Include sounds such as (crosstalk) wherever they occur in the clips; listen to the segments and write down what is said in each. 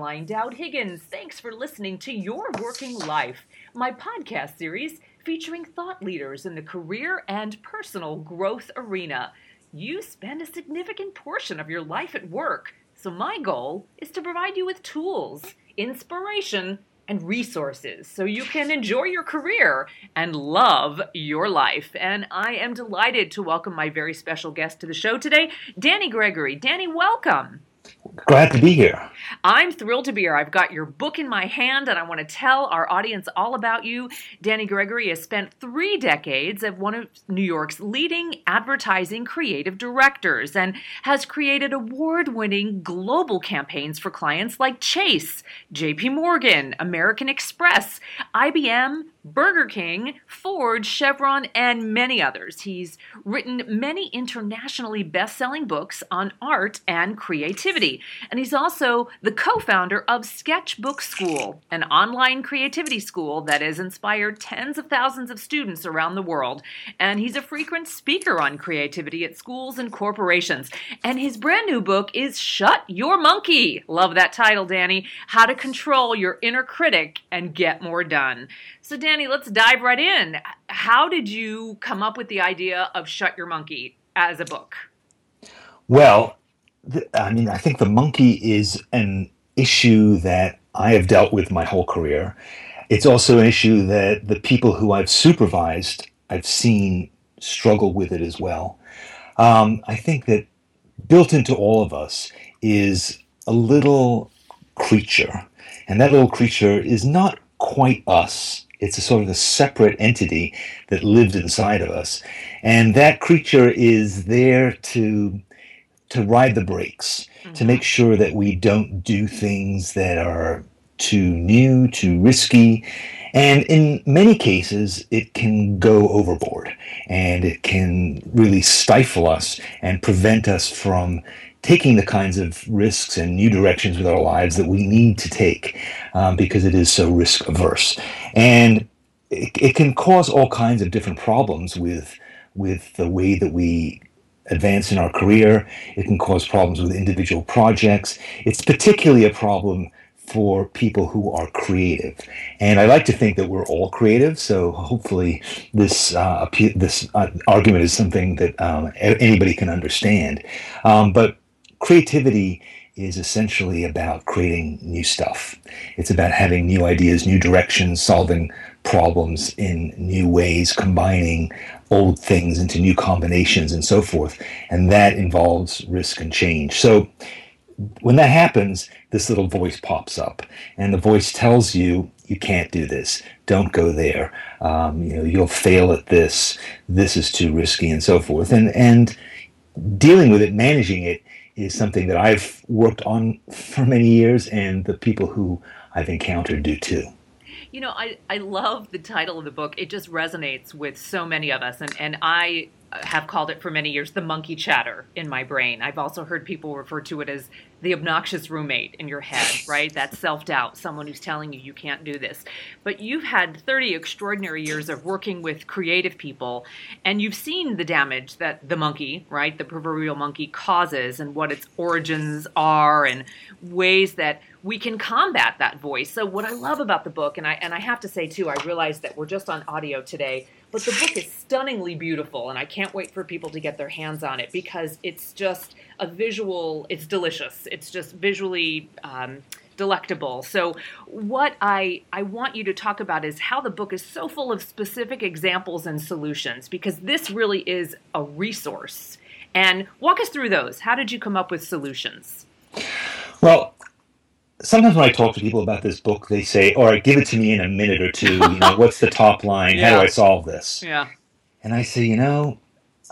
Caroline Dowd Higgins. Thanks for listening to Your Working Life, my podcast series featuring thought leaders in the career and personal growth arena. You spend a significant portion of your life at work, so my goal is to provide you with tools, inspiration, and resources so you can enjoy your career and love your life. And I am delighted to welcome my very special guest to the show today, Danny Gregory. Danny, welcome. Glad to be here. I'm thrilled to be here. I've got your book in my hand and I want to tell our audience all about you. Danny Gregory has spent three decades as one of New York's leading advertising creative directors and has created award winning global campaigns for clients like Chase, JP Morgan, American Express, IBM, Burger King, Ford, Chevron, and many others. He's written many internationally best selling books on art and creativity. And he's also the co founder of Sketchbook Skool, an online creativity school that has inspired tens of thousands of students around the world. And he's a frequent speaker on creativity at schools and corporations. And his brand new book is Shut Your Monkey. Love that title, Danny. How to Control Your Inner Critic and Get More Done. So, Danny, let's dive right in. How did you come up with the idea of Shut Your Monkey as a book? Well, I mean, I think the monkey is an issue that I have dealt with my whole career. It's also an issue that the people who I've supervised, I've seen struggle with it as well. Um, I think that built into all of us is a little creature, and that little creature is not quite us. It's a sort of a separate entity that lives inside of us. And that creature is there to to ride the brakes, mm-hmm. to make sure that we don't do things that are too new, too risky. And in many cases, it can go overboard and it can really stifle us and prevent us from taking the kinds of risks and new directions with our lives that we need to take um, because it is so risk averse. And it, it, can cause all kinds of different problems with, with the way that we advance in our career. It can cause problems with individual projects. It's particularly a problem for people who are creative. And I like to think that we're all creative. So hopefully this uh, this uh, argument is something that um, anybody can understand. Um, but creativity is essentially about creating new stuff. It's about having new ideas, new directions, solving problems in new ways, combining old things into new combinations and so forth. And that involves risk and change. So when that happens, this little voice pops up, and the voice tells you, you can't do this. Don't go there. Um, you know, you'll fail at this. This is too risky, and so forth. And and dealing with it, managing it, is something that I've worked on for many years, and the people who I've encountered do too. You know, I, I love the title of the book. It just resonates with so many of us. And, and I have called it for many years the monkey chatter in my brain. I've also heard people refer to it as the obnoxious roommate in your head, (laughs) right? That self doubt, someone who's telling you you can't do this. But you've had 30 extraordinary years of working with creative people, and you've seen the damage that the monkey, right, the proverbial monkey, causes and what its origins are and ways that we can combat that voice. So what I love about the book, and I and I have to say too, I realize that we're just on audio today, but the book is stunningly beautiful, and I can't wait for people to get their hands on it because it's just a visual. It's delicious. It's just visually. Um, delectable. So what I I want you to talk about is how the book is so full of specific examples and solutions because this really is a resource. And walk us through those. How did you come up with solutions? Well, sometimes when I talk to people about this book, they say, "All right, give it to me in a minute or two. You know, what's the top (laughs) line? Yeah. How do I solve this?" Yeah. And I say, you know,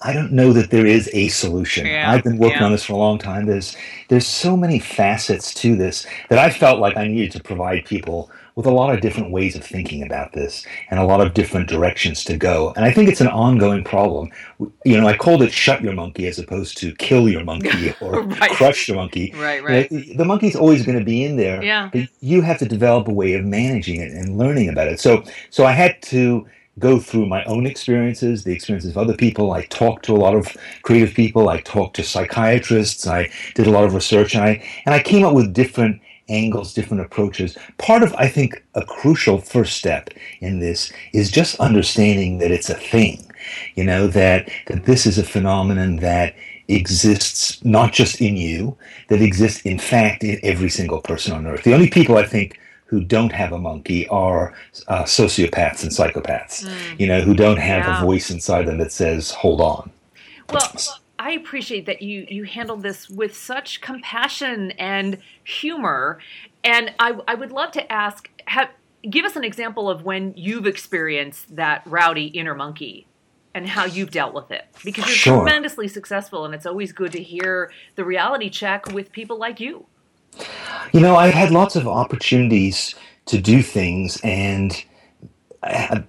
I don't know that there is a solution. Yeah. I've been working yeah. on this for a long time. There's there's so many facets to this that I felt like I needed to provide people with a lot of different ways of thinking about this and a lot of different directions to go. And I think it's an ongoing problem. You know, I called it shut your monkey as opposed to kill your monkey (laughs) or right. crush your monkey. Right, right. You know, the monkey's always going to be in there. Yeah. But you have to develop a way of managing it and learning about it. So so I had to go through my own experiences, the experiences of other people. I talked to a lot of creative people. I talked to psychiatrists. I did a lot of research, and I and I came up with different angles, different approaches. Part of, I think, a crucial first step in this is just understanding that it's a thing. You know, that, that this is a phenomenon that exists not just in you, that exists in fact in every single person on earth. The only people I think who don't have a monkey are uh, sociopaths and psychopaths, mm. you know, who don't have yeah. a voice inside them that says, hold on. Well, I appreciate that you, you handled this with such compassion and humor. And I, I would love to ask, have, give us an example of when you've experienced that rowdy inner monkey and how you've dealt with it because you're sure. tremendously successful and it's always good to hear the reality check with people like you you know, I've had lots of opportunities to do things, and I had,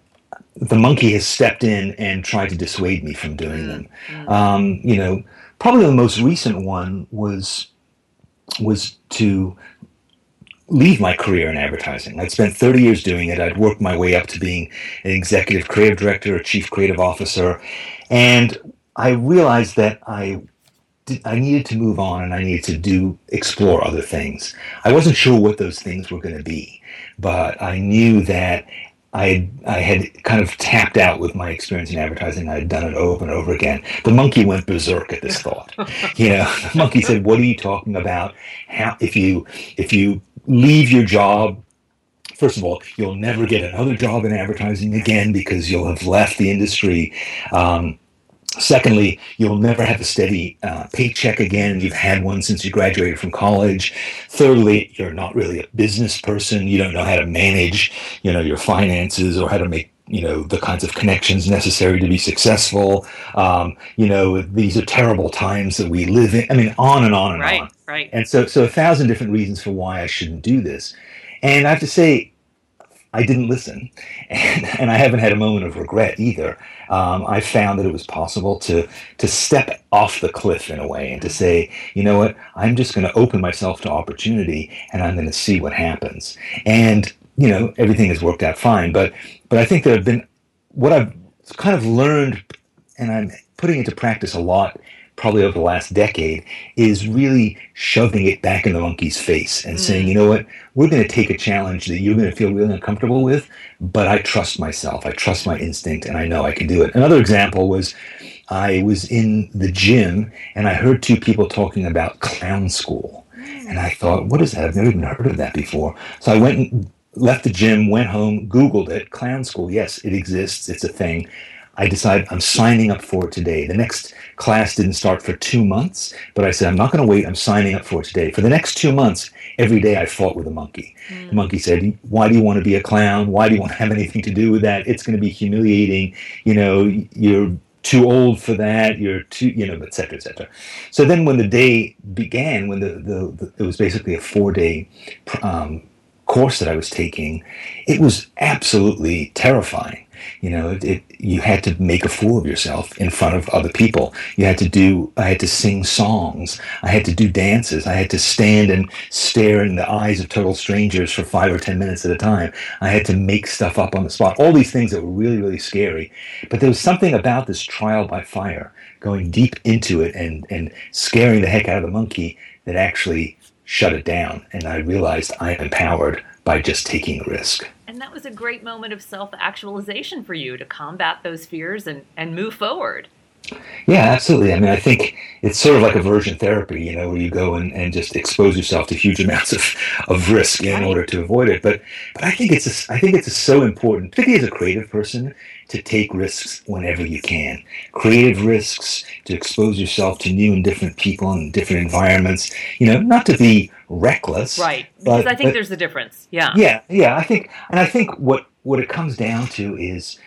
the monkey has stepped in and tried to dissuade me from doing them. Mm-hmm. Um, you know, probably the most recent one was was to leave my career in advertising. I'd spent 30 years doing it. I'd worked my way up to being an executive creative director, a chief creative officer, and I realized that I I needed to move on and I needed to do explore other things. I wasn't sure what those things were going to be, but I knew that I I had kind of tapped out with my experience in advertising. I had done it over and over again. The monkey went berserk at this thought. you know, (laughs) the monkey said, "What are you talking about? How if you if you leave your job first of all, you'll never get another job in advertising again because you'll have left the industry. Um, Secondly, you'll never have a steady uh, paycheck again. You've had one since you graduated from college. Thirdly, you're not really a business person. You don't know how to manage, you know, your finances or how to make you know the kinds of connections necessary to be successful. Um, you know, these are terrible times that we live in. I mean, on and on and right, on. Right. And so, so a thousand different reasons for why I shouldn't do this. And I have to say, I didn't listen, (laughs) and, and I haven't had a moment of regret either. Um, I found that it was possible to to step off the cliff in a way and to say, you know what, I'm just going to open myself to opportunity, and I'm going to see what happens. And you know, everything has worked out fine. But but I think there have been what I've kind of learned, and I'm putting into practice a lot probably over the last decade is really shoving it back in the monkey's face and mm. saying, you know what, we're going to take a challenge that you're going to feel really uncomfortable with, but I trust myself. I trust my instinct and I know I can do it. Another example was I was in the gym and I heard two people talking about clown school. And I thought, what is that? I've never even heard of that before. So I went and left the gym, went home, Googled it. Clown school, yes, it exists. It's a thing. I decided I'm signing up for it today. The next class didn't start for two months, but I said, I'm not going to wait. I'm signing up for it today. For the next two months, every day I fought with a monkey. Mm. The monkey said, Why do you want to be a clown? Why do you want to have anything to do with that? It's going to be humiliating. You know, you're too old for that. You're too, you know, et cetera, et cetera. So then when the day began, when the, the, the it was basically a four day um, course that I was taking, it was absolutely terrifying you know, it, it, you had to make a fool of yourself in front of other people. You had to do, I had to sing songs. I had to do dances. I had to stand and stare in the eyes of total strangers for five or 10 minutes at a time. I had to make stuff up on the spot. All these things that were really, really scary. But there was something about this trial by fire, going deep into it and, and scaring the heck out of the monkey that actually shut it down. And I realized I am empowered by just taking a risk. And that was a great moment of self actualization for you to combat those fears and, and move forward. Yeah, absolutely. I mean, I think it's sort of like aversion therapy, you know, where you go and, and just expose yourself to huge (laughs) amounts of, of risk in order to avoid it. But but I think it's a, I think it's so important, particularly as a creative person, to take risks whenever you can. Creative risks to expose yourself to new and different people and different environments. You know, not to be reckless, right? Because I think but, there's a difference. Yeah, yeah, yeah. I think, and I think what what it comes down to is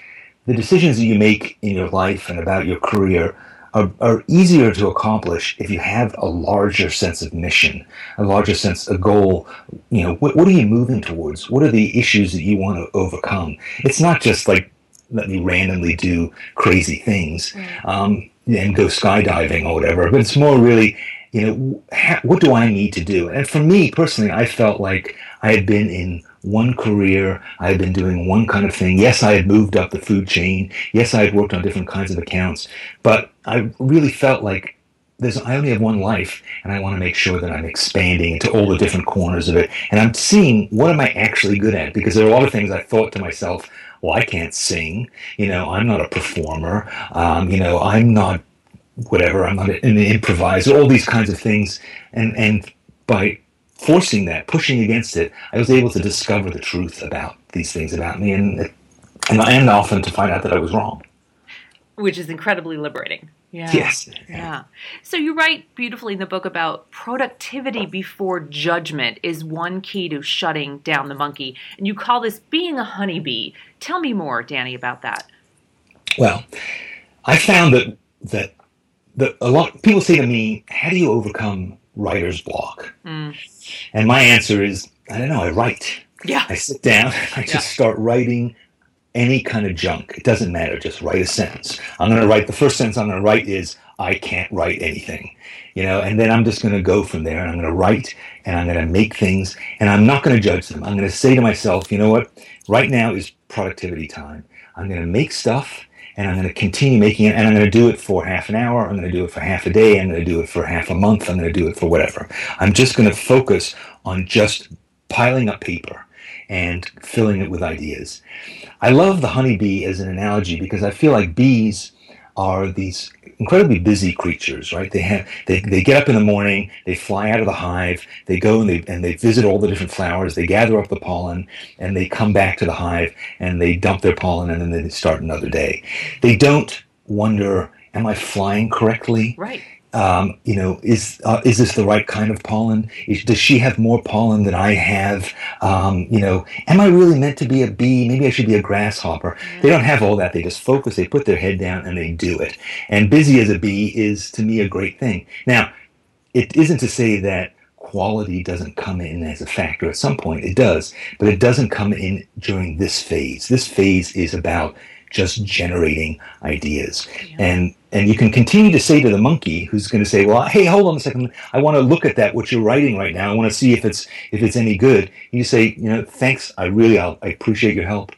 the decisions that you make in your life and about your career are, are, easier to accomplish if you have a larger sense of mission, a larger sense, a goal. You know, what, what are you moving towards? What are the issues that you want to overcome? It's not just like let me randomly do crazy things um, and go skydiving or whatever, but it's more really, you know, ha- what do I need to do? And for me personally, I felt like I had been in one career. I had been doing one kind of thing. Yes, I had moved up the food chain. Yes, I had worked on different kinds of accounts, but I really felt like there's I only have one life, and I want to make sure that I'm expanding into all the different corners of it, and I'm seeing what am I actually good at because there are a lot of things I thought to myself, well, I can't sing, you know, I'm not a performer, um, you know, I'm not whatever, I'm not an improviser, all these kinds of things, and and by forcing that, pushing against it, I was able to discover the truth about these things about me, and and, and often to find out that I was wrong which is incredibly liberating. Yeah. Yes. Yeah. So you write beautifully in the book about productivity before judgment is one key to shutting down the monkey. And you call this being a honeybee. Tell me more, Danny, about that. Well, I found that that that a lot people say to me, "How do you overcome writer's block?" Mm. And my answer is, I don't know. I write. Yeah. I sit down. (laughs) I just yeah. start writing any kind of junk. It doesn't matter. Just write a sentence. I'm going to write the first sentence I'm going to write is I can't write anything, you know, and then I'm just going to go from there and I'm going to write and I'm going to make things and I'm not going to judge them. I'm going to say to myself, you know what? Right now is productivity time. I'm going to make stuff and I'm going to continue making it and I'm going to do it for half an hour. I'm going to do it for half a day. I'm going to do it for half a month. I'm going to do it for whatever. I'm just going to focus on just piling up paper and filling it with ideas. I love the honeybee as an analogy because I feel like bees are these incredibly busy creatures, right? They have they, they get up in the morning, they fly out of the hive, they go and they and they visit all the different flowers, they gather up the pollen, and they come back to the hive and they dump their pollen and then they start another day. They don't wonder, am I flying correctly? Right um, you know, is uh, is this the right kind of pollen? Is, does she have more pollen than I have? Um, you know, am I really meant to be a bee? Maybe I should be a grasshopper. They don't have all that. They just focus. They put their head down and they do it. And busy as a bee is to me a great thing. Now, it isn't to say that quality doesn't come in as a factor. At some point, it does, but it doesn't come in during this phase. This phase is about just generating ideas. Yeah. And and you can continue to say to the monkey who's going to say, "Well, hey, hold on a second. I want to look at that what you're writing right now. I want to see if it's if it's any good." You say, "You know, thanks. I really I'll, I appreciate your help,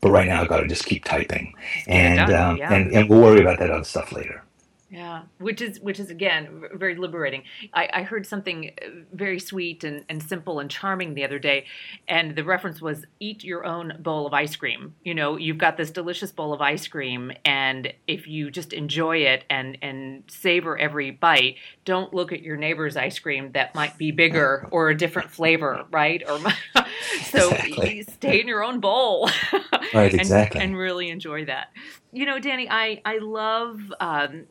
but right now I've got to just keep typing, and um, yeah. and and we'll worry about that other stuff later." Yeah, which is which is again very liberating. I, I heard something uh, very sweet and, and simple and charming the other day, and the reference was eat your own bowl of ice cream. You know, you've got this delicious bowl of ice cream, and if you just enjoy it and and savor every bite, don't look at your neighbor's ice cream that might be bigger or a different flavor, right? Or (laughs) (laughs) so exactly. stay in your own bowl, (laughs) right? Exactly, and, and really enjoy that you know, Danny, I I love um,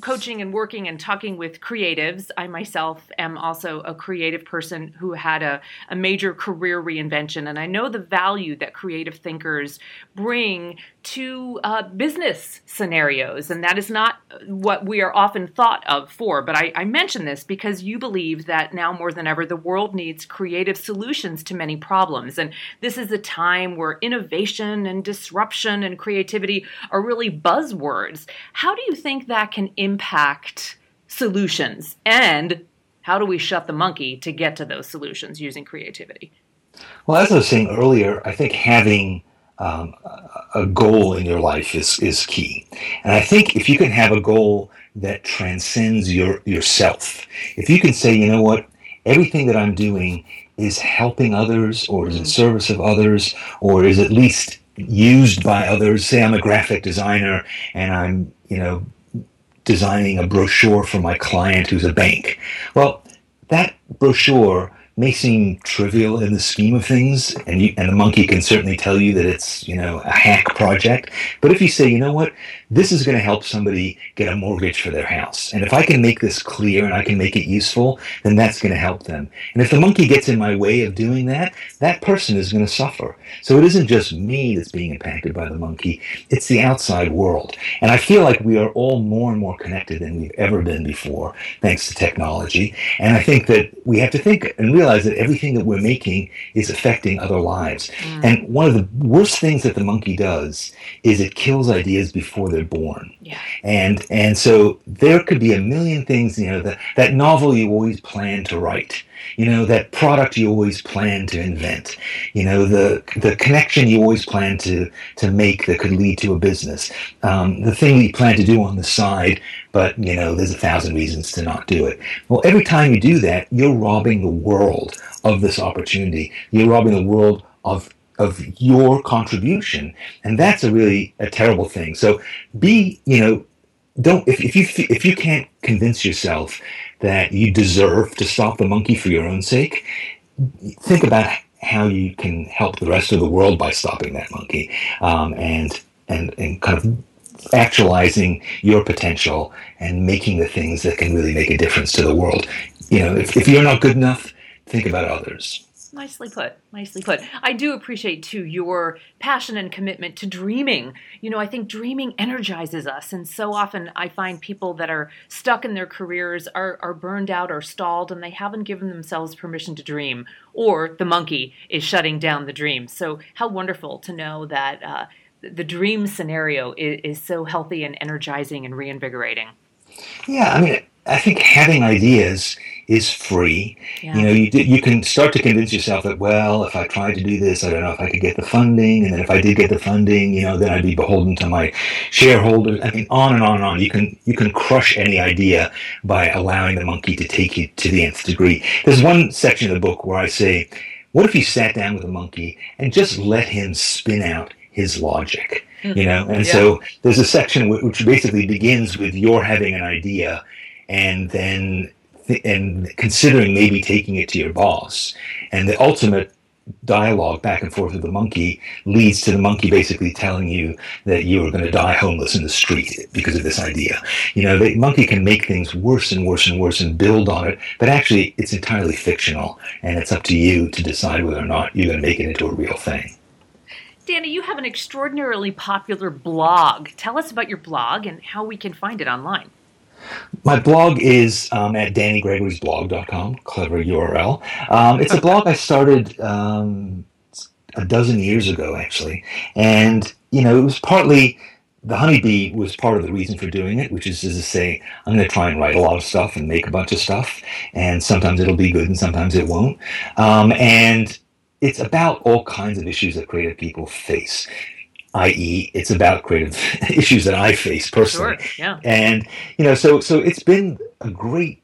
coaching and working and talking with creatives. I myself am also a creative person who had a, a major career reinvention, and I know the value that creative thinkers bring to uh, business scenarios, and that is not what we are often thought of for. But I, I mention this because you believe that now more than ever, the world needs creative solutions to many problems, and this is a time where innovation and disruption and creativity are really buzzwords. How do you think that can impact solutions? And how do we shut the monkey to get to those solutions using creativity? Well, as I was saying earlier, I think having um, a goal in your life is, is key. And I think if you can have a goal that transcends your yourself, if you can say, you know what, everything that I'm doing is helping others or is in mm. service of others or is at least used by others. Say I'm a graphic designer and I'm, you know, designing a brochure for my client who's a bank. Well, that brochure may seem trivial in the scheme of things, and you, and the monkey can certainly tell you that it's you know a hack project. But if you say, you know what, this is going to help somebody get a mortgage for their house, and if I can make this clear and I can make it useful, then that's going to help them. And if the monkey gets in my way of doing that, that person is going to suffer. So it isn't just me that's being impacted by the monkey; it's the outside world. And I feel like we are all more and more connected than we've ever been before, thanks to technology. And I think that we have to think and realize realize that everything that we're making is affecting other lives. Mm. And one of the worst things that the monkey does is it kills ideas before they're born. Yeah. And and so there could be a million things, you know, that, that novel you always plan to write. You know, that product you always plan to invent, you know, the the connection you always plan to to make that could lead to a business, um, the thing you plan to do on the side, but you know, there's a thousand reasons to not do it. Well, every time you do that, you're robbing the world of this opportunity. You're robbing the world of of your contribution, and that's a really a terrible thing. So be, you know, don't if, if you if you can't convince yourself that you deserve to stop the monkey for your own sake, think about how you can help the rest of the world by stopping that monkey, um, and and and kind of actualizing your potential and making the things that can really make a difference to the world. You know, if, if you're not good enough, think about others. Nicely put. Nicely put. I do appreciate too your passion and commitment to dreaming. You know, I think dreaming energizes us, and so often I find people that are stuck in their careers are, are burned out or stalled, and they haven't given themselves permission to dream, or the monkey is shutting down the dream. So, how wonderful to know that uh, the dream scenario is, is so healthy and energizing and reinvigorating. Yeah, I mean, I think having ideas is free. Yeah. You know, you you can start to convince yourself that well, if I tried to do this, I don't know if I could get the funding, and then if I did get the funding, you know, then I'd be beholden to my shareholders. I mean, on and on and on. You can you can crush any idea by allowing the monkey to take you to the nth degree. There's one section of the book where I say, what if you sat down with a monkey and just let him spin out his logic? Mm. You know, and yeah. so there's a section which basically begins with your having an idea and then and considering maybe taking it to your boss. And the ultimate dialogue back and forth with the monkey leads to the monkey basically telling you that you are going to die homeless in the street because of this idea. You know, the monkey can make things worse and worse and worse and build on it, but actually it's entirely fictional, and it's up to you to decide whether or not you're going to make it into a real thing. Danny, you have an extraordinarily popular blog. Tell us about your blog and how we can find it online. My blog is um, at dannygregorysblog.com, clever URL. Um, it's a blog I started um, a dozen years ago, actually. And, you know, it was partly the honeybee was part of the reason for doing it, which is, to say, I'm going to try and write a lot of stuff and make a bunch of stuff. And sometimes it'll be good and sometimes it won't. Um, and it's about all kinds of issues that creative people face i.e., it's about creative (laughs) issues that I face personally. Sure, yeah. And you know, so so it's been a great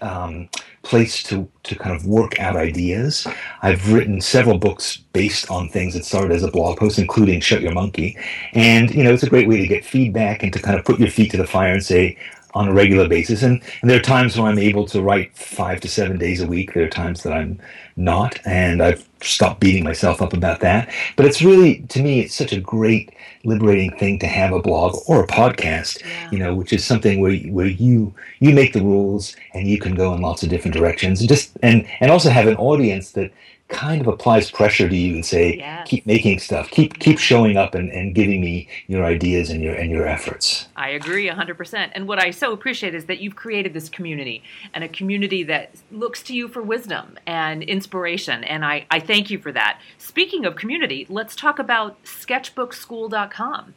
um, place to to kind of work out ideas. I've written several books based on things that started as a blog post, including Shut Your Monkey. And you know, it's a great way to get feedback and to kind of put your feet to the fire and say, on a regular basis. And, and, there are times when I'm able to write five to seven days a week. There are times that I'm not, and I've stopped beating myself up about that. But it's really, to me, it's such a great, liberating thing to have a blog or a podcast, yeah. you know, which is something where where you you make the rules and you can go in lots of different directions, and just and and also have an audience that kind of applies pressure to you and say, yes. keep making stuff, keep keep showing up and, and giving me your ideas and your and your efforts. I agree hundred percent. And what I so appreciate is that you've created this community and a community that looks to you for wisdom and inspiration. And I, I thank you for that. Speaking of community, let's talk about sketchbookskool.com.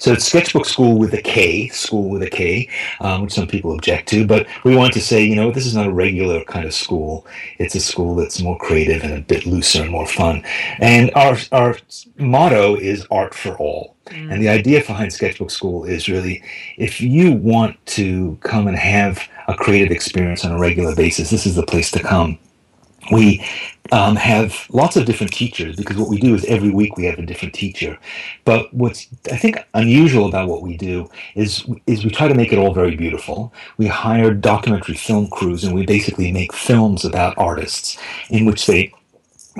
So it's sketchbook school with a K, school with a K, um, which some people object to. But we want to say, you know, this is not a regular kind of school. It's a school that's more creative and a bit looser and more fun. And our our motto is art for all. Mm. And the idea behind Sketchbook Skool is really, if you want to come and have a creative experience on a regular basis, this is the place to come we um, have lots of different teachers because what we do is every week we have a different teacher. But what's I think unusual about what we do is is we try to make it all very beautiful. We hire documentary film crews and we basically make films about artists in which they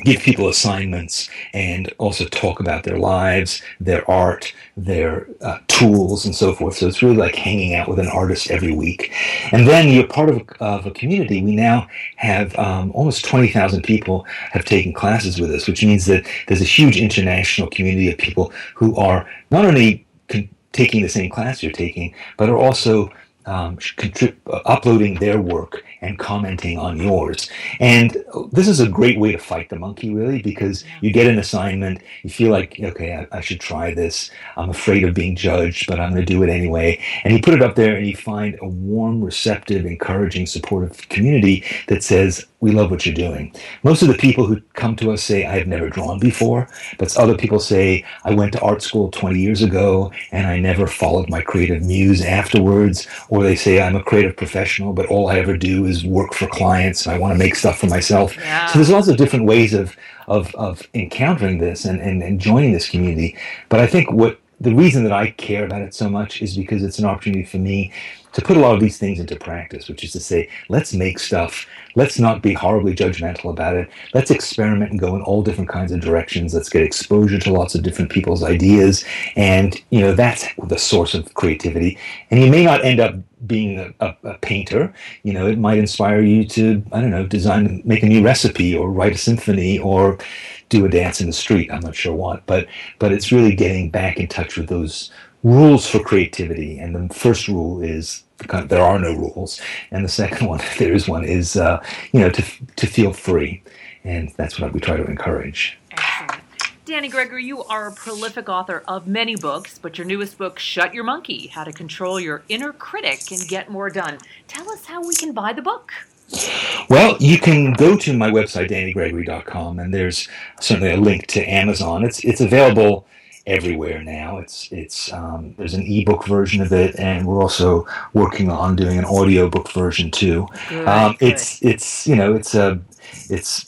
give people assignments and also talk about their lives, their art, their uh, tools, and so forth. So it's really like hanging out with an artist every week. And then you're part of a, of a community. We now have um, almost 20,000 people have taken classes with us, which means that there's a huge international community of people who are not only con- taking the same class you're taking, but are also um, contrib- uploading their work and commenting on yours. And this is a great way to fight the monkey, really, because you get an assignment, you feel like, okay, I, I should try this. I'm afraid of being judged, but I'm going to do it anyway. And you put it up there and you find a warm, receptive, encouraging, supportive community that says, we love what you're doing. Most of the people who come to us say, I have never drawn before, but other people say, I went to art school 20 years ago and I never followed my creative muse afterwards. Or they say, I'm a creative professional, but all I ever do is work for clients I want to make stuff for myself. Yeah. So there's lots of different ways of, of, of encountering this and, and, and joining this community. But I think what the reason that I care about it so much is because it's an opportunity for me to put a lot of these things into practice, which is to say, let's make stuff. Let's not be horribly judgmental about it. Let's experiment and go in all different kinds of directions. Let's get exposure to lots of different people's ideas. And, you know, that's the source of creativity. And you may not end up being a, a, a painter. You know, it might inspire you to, I don't know, design, make a new recipe or write a symphony or do a dance in the street. I'm not sure what, but, but it's really getting back in touch with those rules for creativity. And the first rule is there are no rules, and the second (laughs) one, if there is one, is uh, you know to to feel free, and that's what we try to encourage. Excellent. Danny Gregory, you are a prolific author of many books, but your newest book, Shut Your Monkey How to Control Your Inner Critic and Get More Done. Tell us how we can buy the book. Well, you can go to my website, dannygregory.com, and there's certainly a link to Amazon. It's, it's available everywhere now. It's it's um, there's an ebook version of it, and we're also working on doing an audiobook version too. Um. It's it's you know it's a it's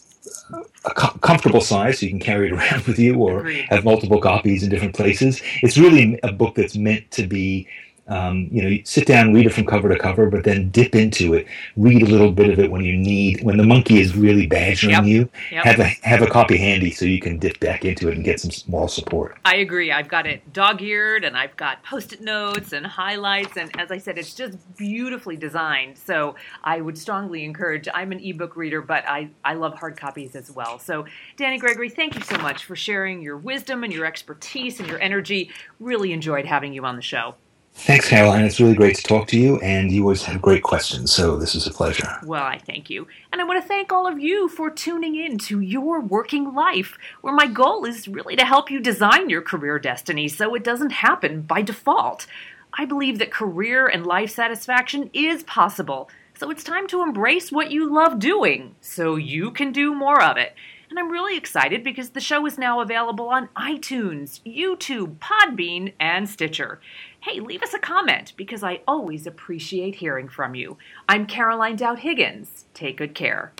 a co- comfortable size, so you can carry it (laughs) around with you, or have multiple copies in different places. It's really a book that's meant to be um, you know, you sit down, read it from cover to cover, but then dip into it. Read a little bit of it when you need. When the monkey is really badgering yep. you, yep. have a have a copy handy so you can dip back into it and get some small support. I agree. I've got it dog-eared, and I've got post-it notes and highlights, and as I said, it's just beautifully designed. So I would strongly encourage. I'm an ebook reader, but I I love hard copies as well. So Danny Gregory, thank you so much for sharing your wisdom and your expertise and your energy. Really enjoyed having you on the show. Thanks, Caroline. It's really great to talk to you, and you always have great questions, so this is a pleasure. Well, I thank you. And I want to thank all of you for tuning in to Your Working Life, where my goal is really to help you design your career destiny so it doesn't happen by default. I believe that career and life satisfaction is possible, so it's time to embrace what you love doing so you can do more of it. And I'm really excited because the show is now available on iTunes, YouTube, Podbean, and Stitcher hey, leave us a comment because I always appreciate hearing from you. I'm Caroline Dowd Higgins. Take good care.